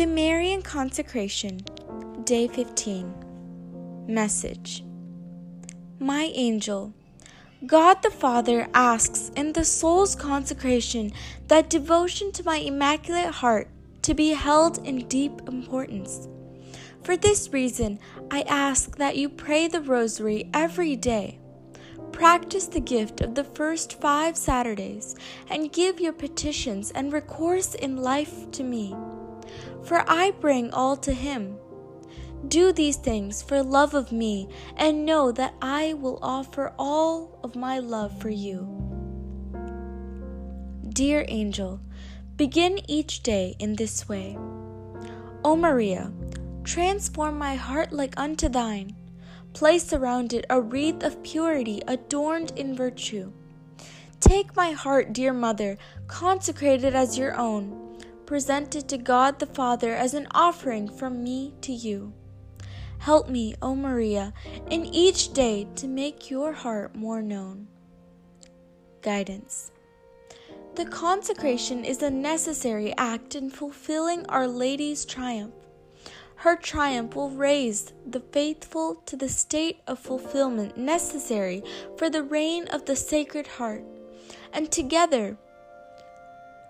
The Marian Consecration, Day 15. Message My angel, God the Father asks in the soul's consecration that devotion to my Immaculate Heart to be held in deep importance. For this reason, I ask that you pray the Rosary every day. Practice the gift of the first five Saturdays and give your petitions and recourse in life to me. For I bring all to Him. Do these things for love of me, and know that I will offer all of my love for you. Dear angel, begin each day in this way. O Maria, transform my heart like unto thine. Place around it a wreath of purity adorned in virtue. Take my heart, dear mother, consecrate it as your own. Present it to God the Father as an offering from me to you. Help me, O Maria, in each day to make your heart more known. Guidance. The consecration is a necessary act in fulfilling Our Lady's triumph. Her triumph will raise the faithful to the state of fulfillment necessary for the reign of the Sacred Heart, and together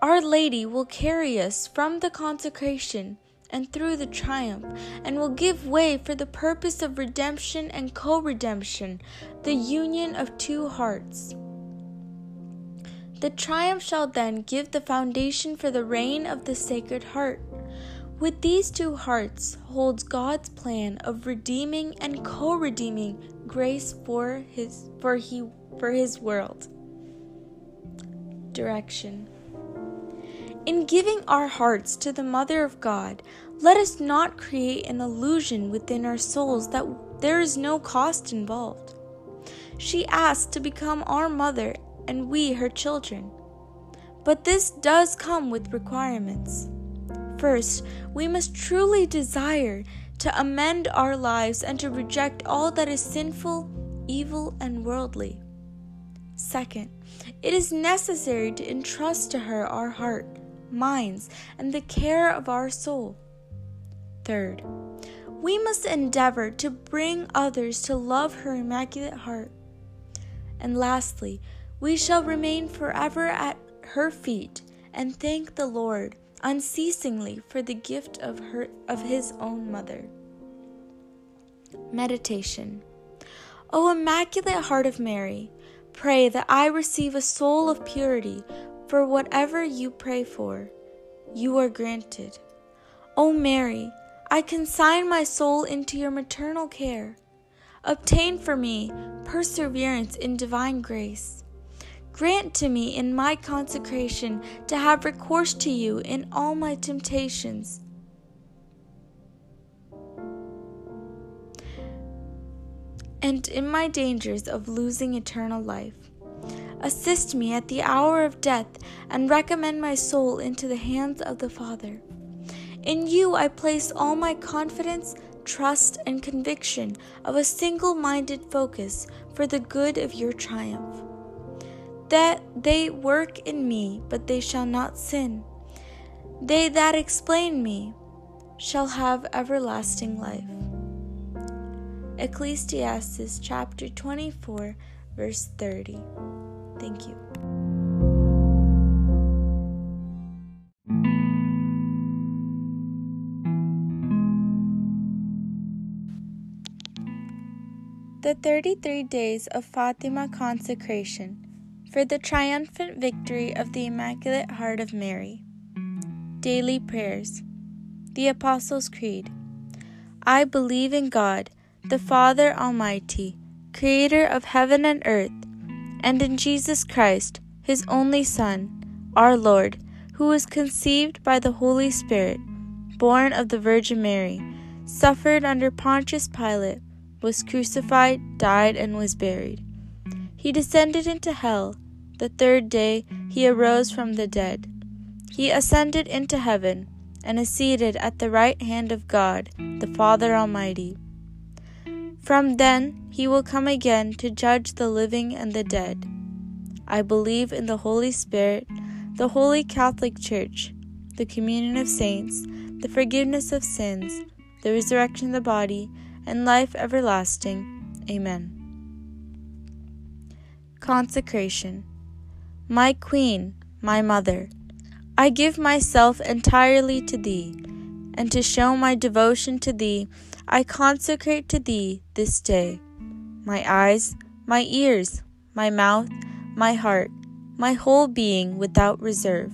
Our Lady will carry us from the consecration and through the triumph, and will give way for the purpose of redemption and co redemption, the union of two hearts. The triumph shall then give the foundation for the reign of the Sacred Heart. With these two hearts holds God's plan of redeeming and co-redeeming grace for his for he for his world. Direction in giving our hearts to the Mother of God, let us not create an illusion within our souls that there is no cost involved. She asked to become our mother and we her children. But this does come with requirements. First, we must truly desire to amend our lives and to reject all that is sinful, evil, and worldly. Second, it is necessary to entrust to her our heart minds, and the care of our soul. Third, we must endeavor to bring others to love her Immaculate Heart. And lastly, we shall remain forever at her feet and thank the Lord unceasingly for the gift of her of his own mother. Meditation. O Immaculate Heart of Mary, pray that I receive a soul of purity for whatever you pray for, you are granted. O Mary, I consign my soul into your maternal care. Obtain for me perseverance in divine grace. Grant to me in my consecration to have recourse to you in all my temptations. And in my dangers of losing eternal life. Assist me at the hour of death, and recommend my soul into the hands of the Father. In you I place all my confidence, trust, and conviction of a single minded focus for the good of your triumph. That they work in me, but they shall not sin. They that explain me shall have everlasting life. Ecclesiastes chapter 24, verse 30. Thank you. The 33 Days of Fatima Consecration for the Triumphant Victory of the Immaculate Heart of Mary. Daily Prayers. The Apostles' Creed. I believe in God, the Father Almighty, creator of heaven and earth and in Jesus Christ, his only Son, our Lord, who was conceived by the Holy Spirit, born of the Virgin Mary, suffered under Pontius Pilate, was crucified, died, and was buried. He descended into hell. The third day he arose from the dead. He ascended into heaven and is seated at the right hand of God, the Father Almighty. From then he will come again to judge the living and the dead. I believe in the Holy Spirit, the Holy Catholic Church, the communion of saints, the forgiveness of sins, the resurrection of the body, and life everlasting. Amen. Consecration. My Queen, my Mother, I give myself entirely to Thee, and to show my devotion to Thee, I consecrate to Thee this day my eyes, my ears, my mouth, my heart, my whole being without reserve.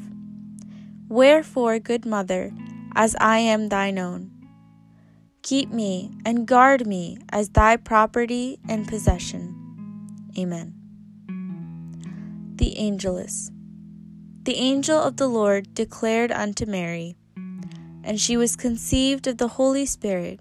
Wherefore, good Mother, as I am thine own, keep me and guard me as thy property and possession. Amen. The Angelus. The angel of the Lord declared unto Mary, and she was conceived of the Holy Spirit.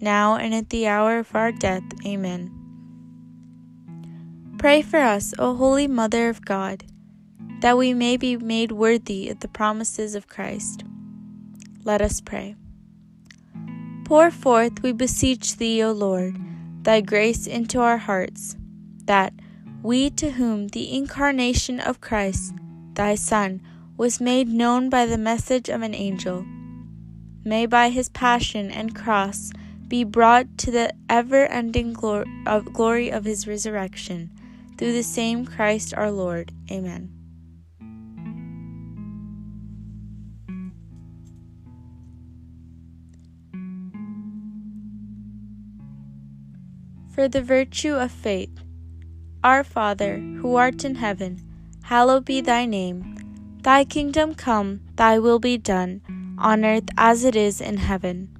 now and at the hour of our death. Amen. Pray for us, O Holy Mother of God that we may be made worthy of the promises of Christ. Let us pray. Pour forth, we beseech thee, O Lord, thy grace into our hearts, that we to whom the incarnation of Christ, thy Son, was made known by the message of an angel, may by his passion and cross be brought to the ever ending glory of his resurrection, through the same Christ our Lord. Amen. for the virtue of faith. Our Father, who art in heaven, hallowed be thy name. Thy kingdom come, thy will be done, on earth as it is in heaven.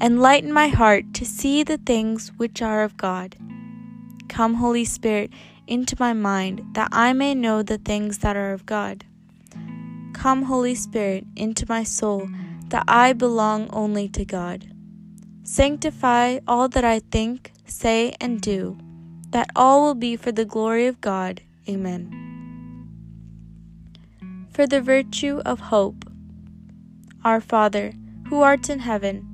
enlighten my heart to see the things which are of God. Come, Holy Spirit, into my mind, that I may know the things that are of God. Come, Holy Spirit, into my soul that I belong only to God. Sanctify all that I think, say, and do, that all will be for the glory of God. Amen. For the virtue of hope. Our Father, who art in heaven,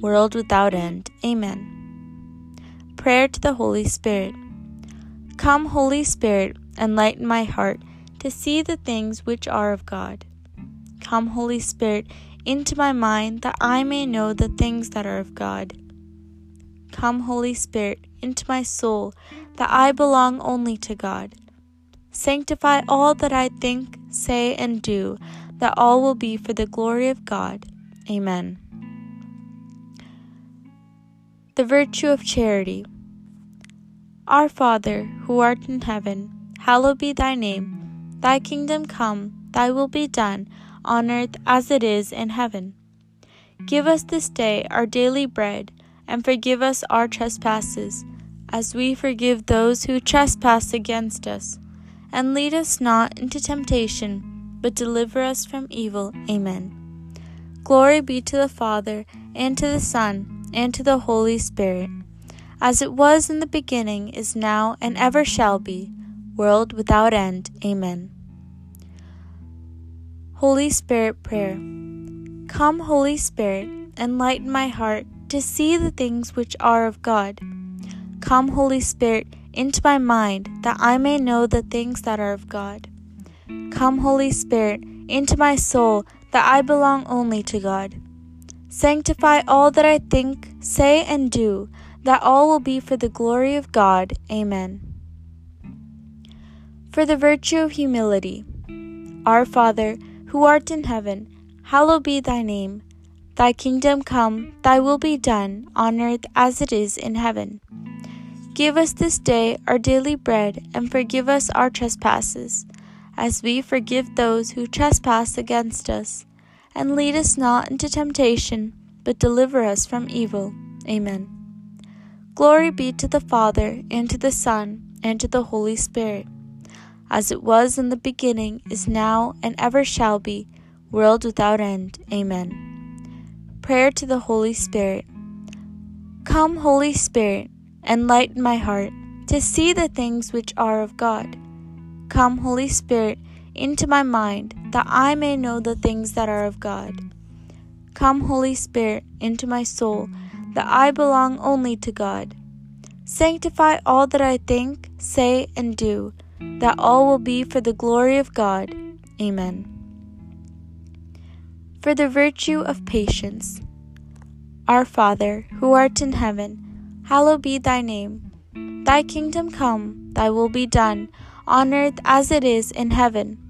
world without end. Amen. Prayer to the Holy Spirit. Come, Holy Spirit, enlighten my heart to see the things which are of God. Come, Holy Spirit, into my mind that I may know the things that are of God. Come, Holy Spirit, into my soul that I belong only to God. Sanctify all that I think, say, and do, that all will be for the glory of God. Amen. The virtue of charity. Our Father, who art in heaven, hallowed be thy name. Thy kingdom come, thy will be done on earth as it is in heaven. Give us this day our daily bread, and forgive us our trespasses, as we forgive those who trespass against us. And lead us not into temptation, but deliver us from evil. Amen. Glory be to the Father, and to the Son, and to the Holy Spirit, as it was in the beginning, is now, and ever shall be, world without end. Amen. Holy Spirit Prayer. Come, Holy Spirit, enlighten my heart to see the things which are of God. Come, Holy Spirit, into my mind that I may know the things that are of God. Come, Holy Spirit, into my soul that I belong only to God. Sanctify all that I think, say, and do, that all will be for the glory of God. Amen. For the virtue of humility. Our Father, who art in heaven, hallowed be thy name. Thy kingdom come, thy will be done, on earth as it is in heaven. Give us this day our daily bread, and forgive us our trespasses, as we forgive those who trespass against us. And lead us not into temptation, but deliver us from evil. Amen. Glory be to the Father, and to the Son, and to the Holy Spirit as it was in the beginning, is now, and ever shall be, world without end. Amen. Prayer to the Holy Spirit. Come, Holy Spirit, enlighten my heart to see the things which are of God. Come, Holy Spirit, into my mind that I may know the things that are of God. Come, Holy Spirit, into my soul that I belong only to God. Sanctify all that I think, say, and do that all will be for the glory of God. Amen. For the virtue of patience. Our Father, who art in heaven, hallowed be thy name. Thy kingdom come, thy will be done, on earth as it is in heaven.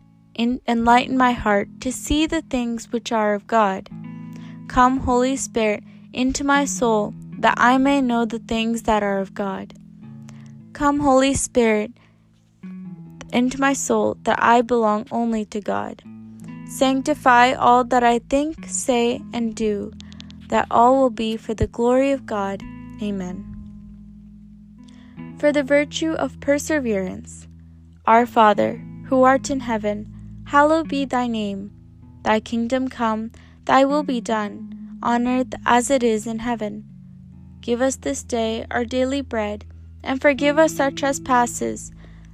enlighten my heart to see the things which are of God. Come, Holy Spirit, into my soul, that I may know the things that are of God. Come, Holy Spirit, into my soul that I belong only to God. Sanctify all that I think, say, and do, that all will be for the glory of God. Amen. For the virtue of perseverance. Our Father, who art in heaven, hallowed be thy name. Thy kingdom come, thy will be done, on earth as it is in heaven. Give us this day our daily bread, and forgive us our trespasses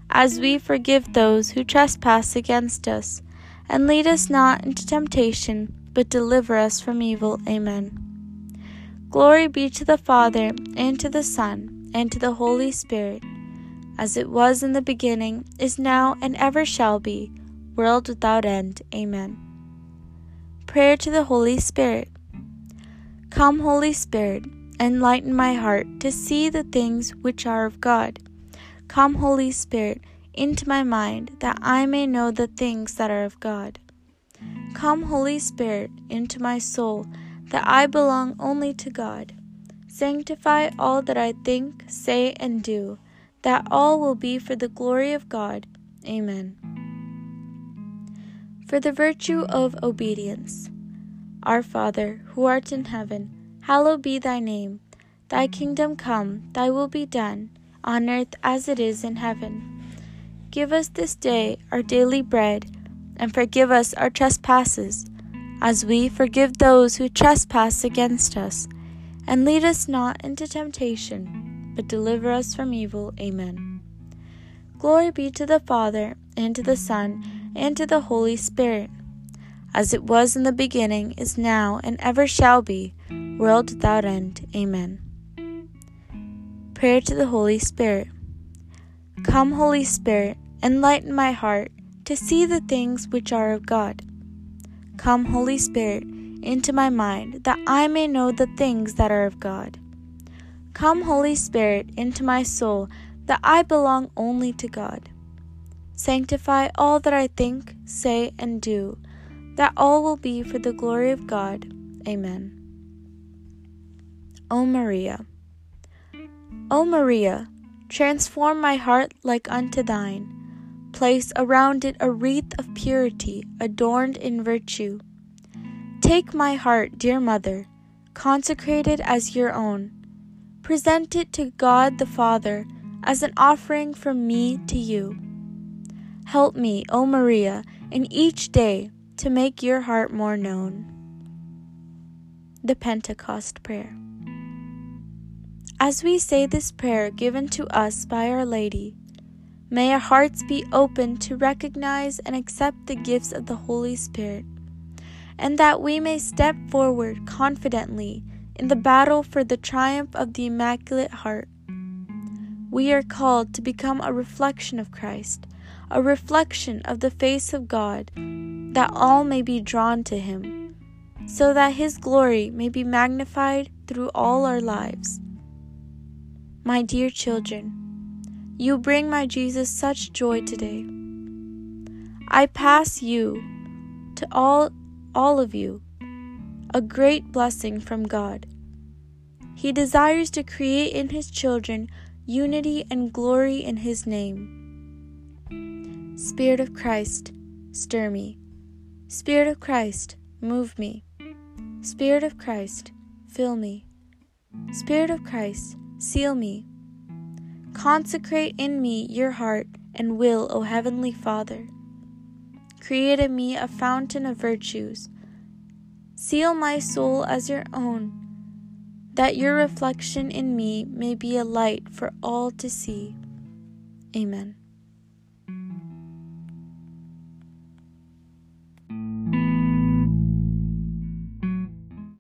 as we forgive those who trespass against us. And lead us not into temptation, but deliver us from evil. Amen. Glory be to the Father, and to the Son, and to the Holy Spirit, as it was in the beginning, is now, and ever shall be, world without end. Amen. Prayer to the Holy Spirit. Come, Holy Spirit, enlighten my heart to see the things which are of God Come, Holy Spirit, into my mind, that I may know the things that are of God. Come, Holy Spirit, into my soul, that I belong only to God. Sanctify all that I think, say, and do, that all will be for the glory of God. Amen. For the virtue of obedience. Our Father, who art in heaven, hallowed be thy name. Thy kingdom come, thy will be done on earth as it is in heaven. Give us this day our daily bread, and forgive us our trespasses, as we forgive those who trespass against us. And lead us not into temptation, but deliver us from evil. Amen. Glory be to the Father, and to the Son, and to the Holy Spirit, as it was in the beginning, is now, and ever shall be, world without end. Amen. Prayer to the Holy Spirit. Come, Holy Spirit, enlighten my heart to see the things which are of God. Come, Holy Spirit, into my mind, that I may know the things that are of God. Come, Holy Spirit, into my soul, that I belong only to God. Sanctify all that I think, say, and do, that all will be for the glory of God. Amen. O Maria. O Maria, transform my heart like unto thine. Place around it a wreath of purity, adorned in virtue. Take my heart, dear Mother, consecrate it as your own. Present it to God the Father as an offering from me to you. Help me, O Maria, in each day to make your heart more known. The Pentecost Prayer. As we say this prayer given to us by Our Lady, may our hearts be open to recognize and accept the gifts of the Holy Spirit, and that we may step forward confidently in the battle for the triumph of the Immaculate Heart. We are called to become a reflection of Christ, a reflection of the face of God, that all may be drawn to Him, so that His glory may be magnified through all our lives. My dear children, you bring my Jesus such joy today. I pass you to all all of you a great blessing from God. He desires to create in his children unity and glory in his name. Spirit of Christ, stir me. Spirit of Christ, move me. Spirit of Christ, fill me. Spirit of Christ, seal me. Consecrate in me your heart and will, O Heavenly Father. Create in me a fountain of virtues. Seal my soul as your own, that your reflection in me may be a light for all to see. Amen.